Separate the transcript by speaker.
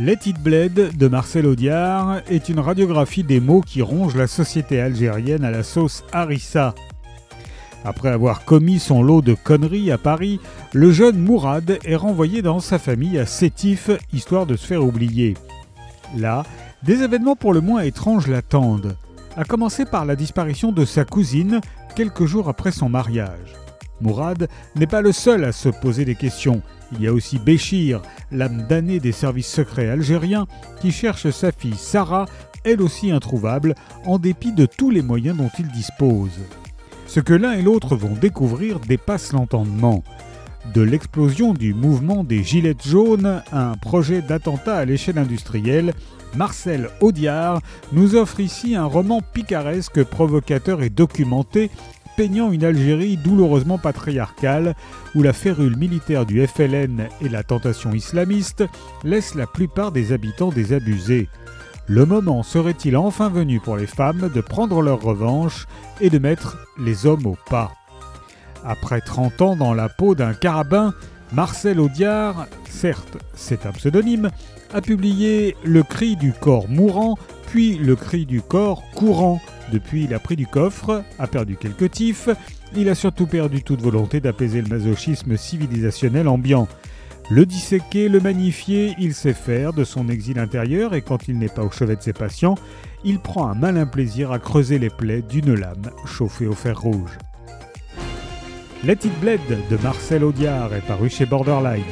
Speaker 1: Let It Bled de Marcel Audiard est une radiographie des mots qui rongent la société algérienne à la sauce harissa. Après avoir commis son lot de conneries à Paris, le jeune Mourad est renvoyé dans sa famille à Sétif, histoire de se faire oublier. Là, des événements pour le moins étranges l'attendent, à commencer par la disparition de sa cousine quelques jours après son mariage. Mourad n'est pas le seul à se poser des questions. Il y a aussi Béchir, l'âme damnée des services secrets algériens, qui cherche sa fille Sarah, elle aussi introuvable, en dépit de tous les moyens dont il dispose. Ce que l'un et l'autre vont découvrir dépasse l'entendement. De l'explosion du mouvement des Gilets jaunes à un projet d'attentat à l'échelle industrielle, Marcel Audiard nous offre ici un roman picaresque, provocateur et documenté peignant une Algérie douloureusement patriarcale, où la férule militaire du FLN et la tentation islamiste laissent la plupart des habitants désabusés. Le moment serait-il enfin venu pour les femmes de prendre leur revanche et de mettre les hommes au pas? Après 30 ans dans la peau d'un carabin, Marcel Audiard, certes c'est un pseudonyme, a publié Le cri du corps mourant, puis Le cri du corps courant, depuis, il a pris du coffre, a perdu quelques tifs, il a surtout perdu toute volonté d'apaiser le masochisme civilisationnel ambiant. Le disséquer, le magnifier, il sait faire de son exil intérieur et quand il n'est pas au chevet de ses patients, il prend un malin plaisir à creuser les plaies d'une lame chauffée au fer rouge. Let It Bled de Marcel Audiard est paru chez Borderline.